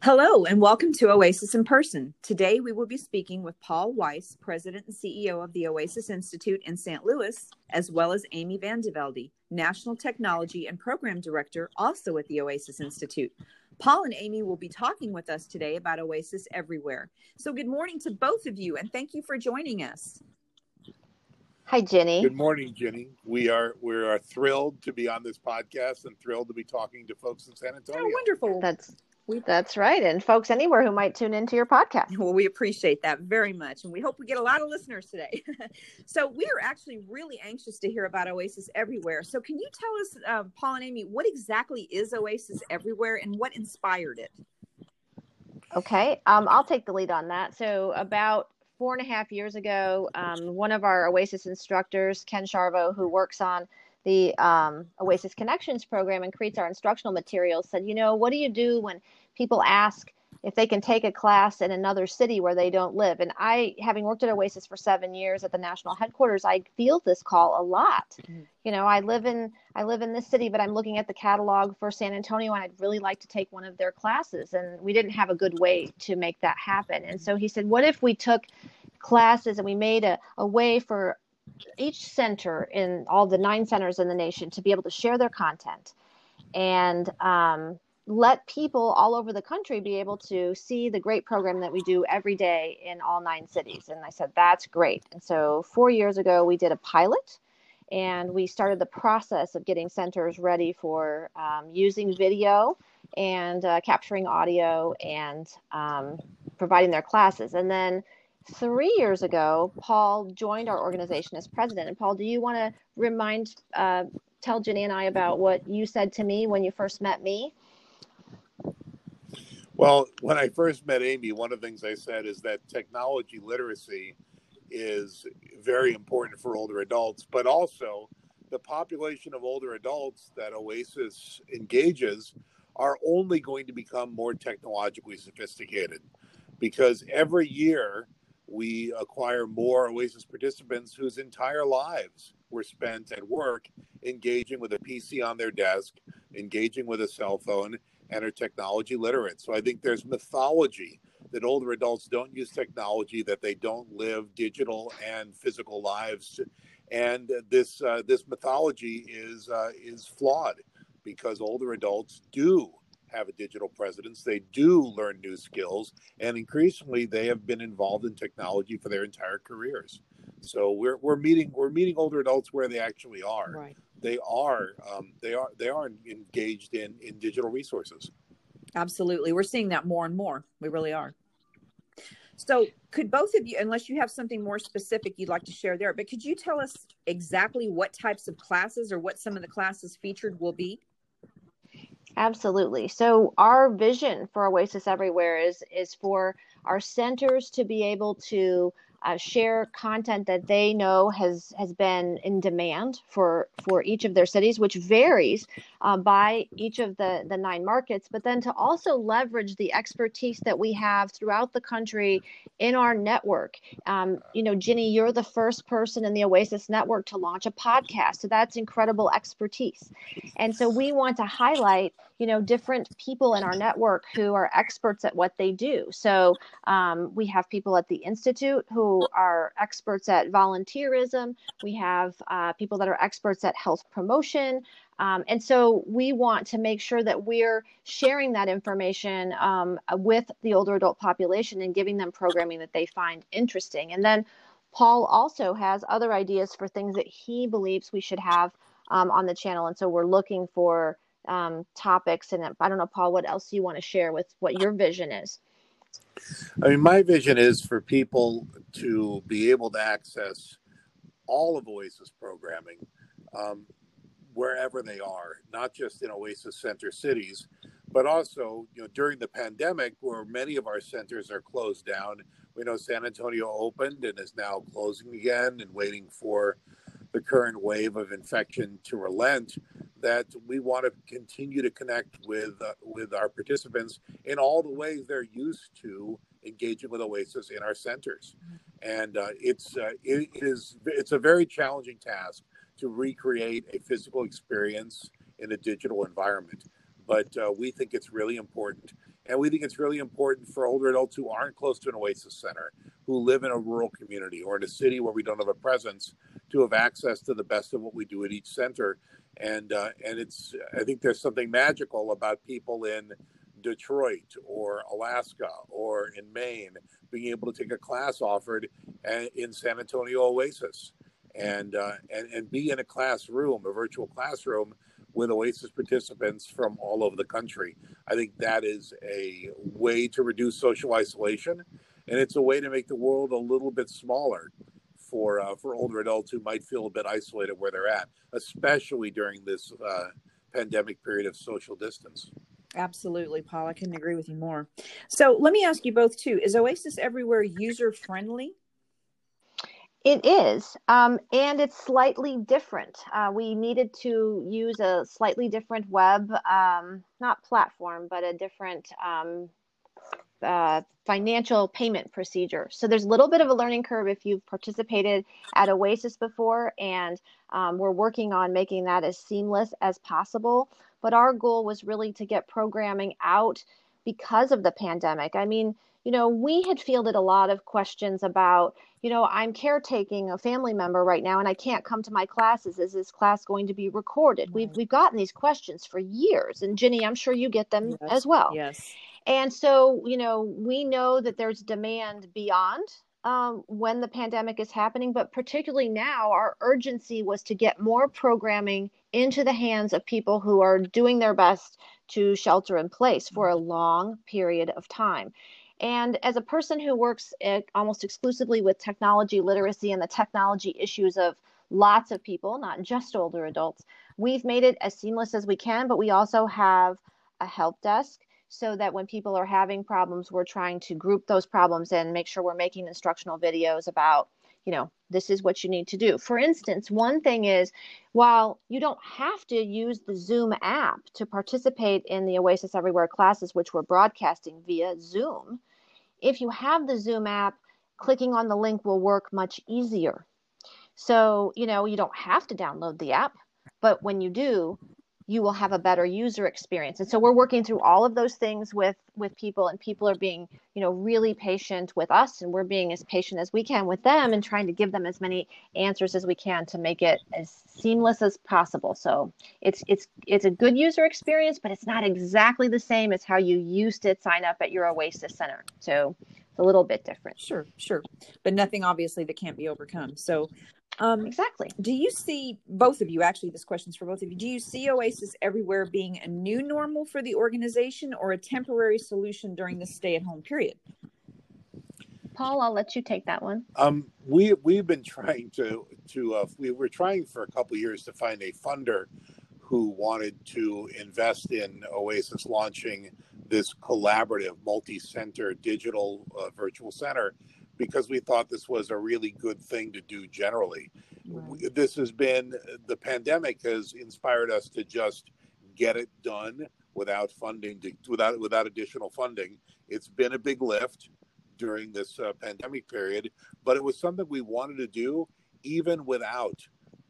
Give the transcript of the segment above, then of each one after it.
Hello, and welcome to Oasis in Person. Today, we will be speaking with Paul Weiss, President and CEO of the Oasis Institute in St. Louis, as well as Amy Van de Velde, National Technology and Program Director, also at the Oasis Institute. Paul and Amy will be talking with us today about Oasis Everywhere. So, good morning to both of you, and thank you for joining us. Hi, Jenny. Good morning, Jenny. We are we are thrilled to be on this podcast and thrilled to be talking to folks in San Antonio. Oh, wonderful. That's we, That's right. And folks anywhere who might tune into your podcast. Well, we appreciate that very much. And we hope we get a lot of listeners today. so, we are actually really anxious to hear about Oasis Everywhere. So, can you tell us, uh, Paul and Amy, what exactly is Oasis Everywhere and what inspired it? Okay. Um, I'll take the lead on that. So, about four and a half years ago, um, one of our Oasis instructors, Ken Sharvo, who works on the um, Oasis Connections program and creates our instructional materials, said, you know, what do you do when people ask if they can take a class in another city where they don't live. And I, having worked at Oasis for seven years at the national headquarters, I feel this call a lot. Mm-hmm. You know, I live in I live in this city, but I'm looking at the catalog for San Antonio, and I'd really like to take one of their classes. And we didn't have a good way to make that happen. And so he said, "What if we took classes and we made a, a way for each center in all the nine centers in the nation to be able to share their content and um, let people all over the country be able to see the great program that we do every day in all nine cities. And I said, that's great. And so four years ago, we did a pilot and we started the process of getting centers ready for um, using video and uh, capturing audio and um, providing their classes. And then three years ago, Paul joined our organization as president. And Paul, do you want to remind, uh, tell Jenny and I about what you said to me when you first met me? Well, when I first met Amy, one of the things I said is that technology literacy is very important for older adults, but also the population of older adults that Oasis engages are only going to become more technologically sophisticated because every year we acquire more Oasis participants whose entire lives were spent at work engaging with a PC on their desk, engaging with a cell phone, and are technology literate. So I think there's mythology that older adults don't use technology, that they don't live digital and physical lives, and this uh, this mythology is uh, is flawed because older adults do have a digital presence. They do learn new skills, and increasingly they have been involved in technology for their entire careers. So we're we're meeting we're meeting older adults where they actually are. Right they are um, they are they are engaged in in digital resources. Absolutely, we're seeing that more and more. We really are. So, could both of you, unless you have something more specific you'd like to share there, but could you tell us exactly what types of classes or what some of the classes featured will be? Absolutely. So, our vision for Oasis Everywhere is is for our centers to be able to uh, share content that they know has has been in demand for for each of their cities, which varies uh, by each of the the nine markets. But then to also leverage the expertise that we have throughout the country in our network. Um, you know, Ginny, you're the first person in the Oasis network to launch a podcast, so that's incredible expertise. And so we want to highlight you know different people in our network who are experts at what they do so um, we have people at the institute who are experts at volunteerism we have uh, people that are experts at health promotion um, and so we want to make sure that we're sharing that information um, with the older adult population and giving them programming that they find interesting and then paul also has other ideas for things that he believes we should have um, on the channel and so we're looking for um, topics. And I don't know, Paul, what else you want to share with what your vision is? I mean, my vision is for people to be able to access all of Oasis programming um, wherever they are, not just in Oasis center cities, but also you know during the pandemic where many of our centers are closed down. We know San Antonio opened and is now closing again and waiting for the current wave of infection to relent that we want to continue to connect with uh, with our participants in all the ways they're used to engaging with Oasis in our centers, and uh, it's uh, it is it's a very challenging task to recreate a physical experience in a digital environment. but uh, we think it's really important. And we think it's really important for older adults who aren't close to an Oasis Center, who live in a rural community or in a city where we don't have a presence, to have access to the best of what we do at each center. And uh, and it's I think there's something magical about people in Detroit or Alaska or in Maine being able to take a class offered uh, in San Antonio Oasis and uh, and and be in a classroom, a virtual classroom with Oasis participants from all over the country. I think that is a way to reduce social isolation, and it's a way to make the world a little bit smaller for uh, for older adults who might feel a bit isolated where they're at, especially during this uh, pandemic period of social distance. Absolutely, Paul. I couldn't agree with you more. So let me ask you both too: Is Oasis Everywhere user friendly? It is, um, and it's slightly different. Uh, we needed to use a slightly different web, um, not platform, but a different um, uh, financial payment procedure. So there's a little bit of a learning curve if you've participated at Oasis before, and um, we're working on making that as seamless as possible. But our goal was really to get programming out because of the pandemic. I mean, you know, we had fielded a lot of questions about, you know, I'm caretaking a family member right now and I can't come to my classes. Is this class going to be recorded? We've we've gotten these questions for years. And Ginny, I'm sure you get them yes. as well. Yes. And so, you know, we know that there's demand beyond um, when the pandemic is happening, but particularly now, our urgency was to get more programming into the hands of people who are doing their best to shelter in place for a long period of time. And as a person who works almost exclusively with technology literacy and the technology issues of lots of people, not just older adults, we've made it as seamless as we can, but we also have a help desk so that when people are having problems, we're trying to group those problems and make sure we're making instructional videos about, you know, this is what you need to do. For instance, one thing is while you don't have to use the Zoom app to participate in the Oasis Everywhere classes, which we're broadcasting via Zoom, if you have the Zoom app, clicking on the link will work much easier. So, you know, you don't have to download the app, but when you do, you will have a better user experience. And so we're working through all of those things with with people and people are being, you know, really patient with us and we're being as patient as we can with them and trying to give them as many answers as we can to make it as seamless as possible. So it's it's it's a good user experience, but it's not exactly the same as how you used to sign up at your Oasis Center. So it's a little bit different. Sure, sure. But nothing obviously that can't be overcome. So um, exactly. Do you see both of you? Actually, this question's for both of you. Do you see Oasis everywhere being a new normal for the organization or a temporary solution during the stay-at-home period? Paul, I'll let you take that one. Um, we we've been trying to to uh, we were trying for a couple years to find a funder who wanted to invest in Oasis launching this collaborative multi-center digital uh, virtual center because we thought this was a really good thing to do generally. Right. This has been the pandemic has inspired us to just get it done without funding, to, without without additional funding. It's been a big lift during this uh, pandemic period, but it was something we wanted to do even without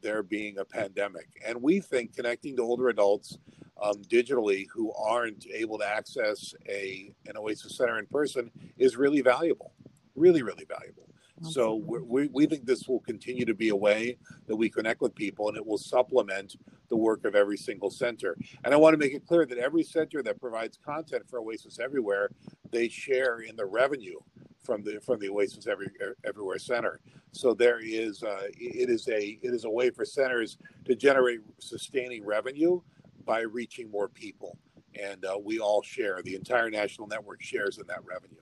there being a pandemic. And we think connecting to older adults um, digitally who aren't able to access a an Oasis Center in person is really valuable really, really valuable. So we we think this will continue to be a way that we connect with people, and it will supplement the work of every single center. And I want to make it clear that every center that provides content for Oasis Everywhere, they share in the revenue from the from the Oasis Every, Everywhere Center. So there is uh, it is a it is a way for centers to generate sustaining revenue by reaching more people, and uh, we all share. The entire national network shares in that revenue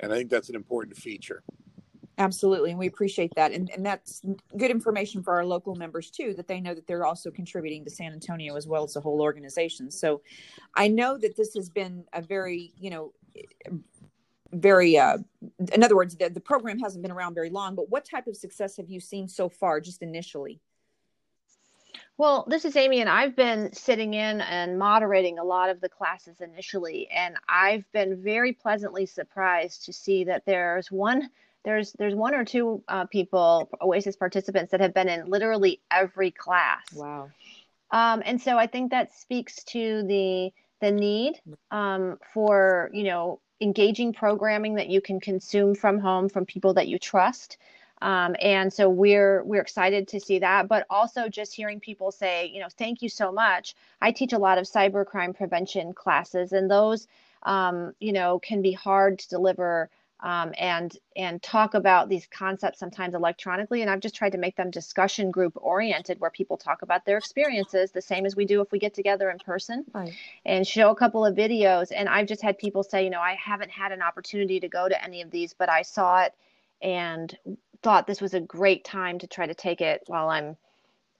and I think that's an important feature. Absolutely, and we appreciate that, and and that's good information for our local members too, that they know that they're also contributing to San Antonio as well as the whole organization. So, I know that this has been a very, you know, very. Uh, in other words, the, the program hasn't been around very long, but what type of success have you seen so far, just initially? Well, this is Amy, and I've been sitting in and moderating a lot of the classes initially, and I've been very pleasantly surprised to see that there's one there's there's one or two uh, people Oasis participants that have been in literally every class. Wow. Um, and so I think that speaks to the the need um, for you know engaging programming that you can consume from home from people that you trust. Um, and so we're we're excited to see that, but also just hearing people say, you know, thank you so much. I teach a lot of cybercrime prevention classes, and those, um, you know, can be hard to deliver um, and and talk about these concepts sometimes electronically. And I've just tried to make them discussion group oriented, where people talk about their experiences, the same as we do if we get together in person, right. and show a couple of videos. And I've just had people say, you know, I haven't had an opportunity to go to any of these, but I saw it and thought this was a great time to try to take it while I'm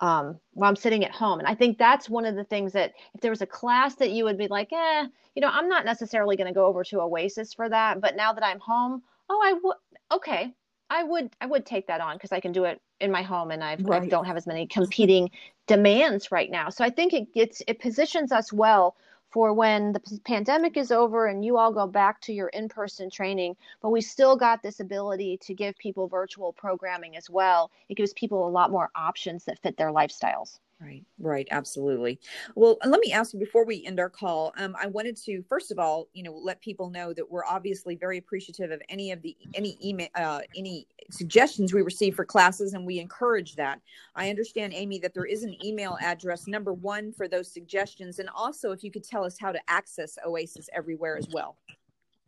um, while I'm sitting at home. And I think that's one of the things that if there was a class that you would be like, eh, you know, I'm not necessarily going to go over to Oasis for that, but now that I'm home, oh, I would, okay, I would, I would take that on because I can do it in my home and I've, right. I don't have as many competing demands right now. So I think it gets, it positions us well for when the pandemic is over and you all go back to your in-person training but we still got this ability to give people virtual programming as well. It gives people a lot more options that fit their lifestyles Right, right, absolutely. Well, let me ask you before we end our call. Um, I wanted to first of all, you know, let people know that we're obviously very appreciative of any of the any email, uh, any suggestions we receive for classes, and we encourage that. I understand, Amy, that there is an email address number one for those suggestions, and also if you could tell us how to access Oasis everywhere as well.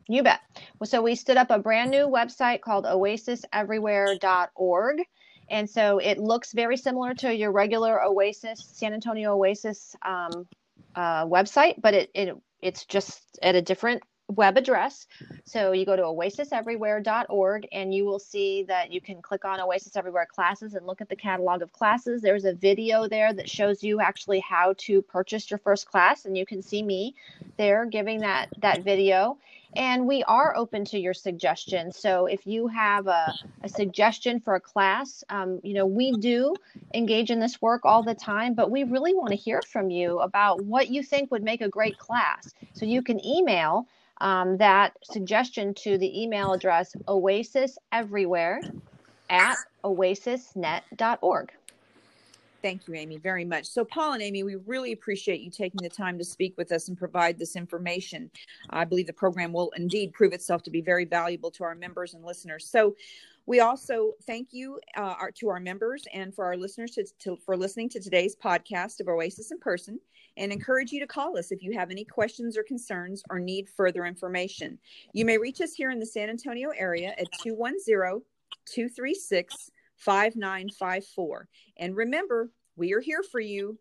You bet. Well, so we stood up a brand new website called oasiseverywhere.org. And so it looks very similar to your regular Oasis, San Antonio Oasis um, uh, website, but it, it it's just at a different web address. So you go to oasiseverywhere.org and you will see that you can click on Oasis Everywhere classes and look at the catalog of classes. There's a video there that shows you actually how to purchase your first class and you can see me there giving that that video and we are open to your suggestions. So if you have a, a suggestion for a class, um, you know, we do engage in this work all the time, but we really want to hear from you about what you think would make a great class. So you can email um, that suggestion to the email address oasiseverywhere at oasisnet.org. Thank you, Amy, very much. So, Paul and Amy, we really appreciate you taking the time to speak with us and provide this information. I believe the program will indeed prove itself to be very valuable to our members and listeners. So, we also thank you uh, our, to our members and for our listeners to, to, for listening to today's podcast of Oasis in Person and encourage you to call us if you have any questions or concerns or need further information. You may reach us here in the San Antonio area at 210 236 5954. And remember, we are here for you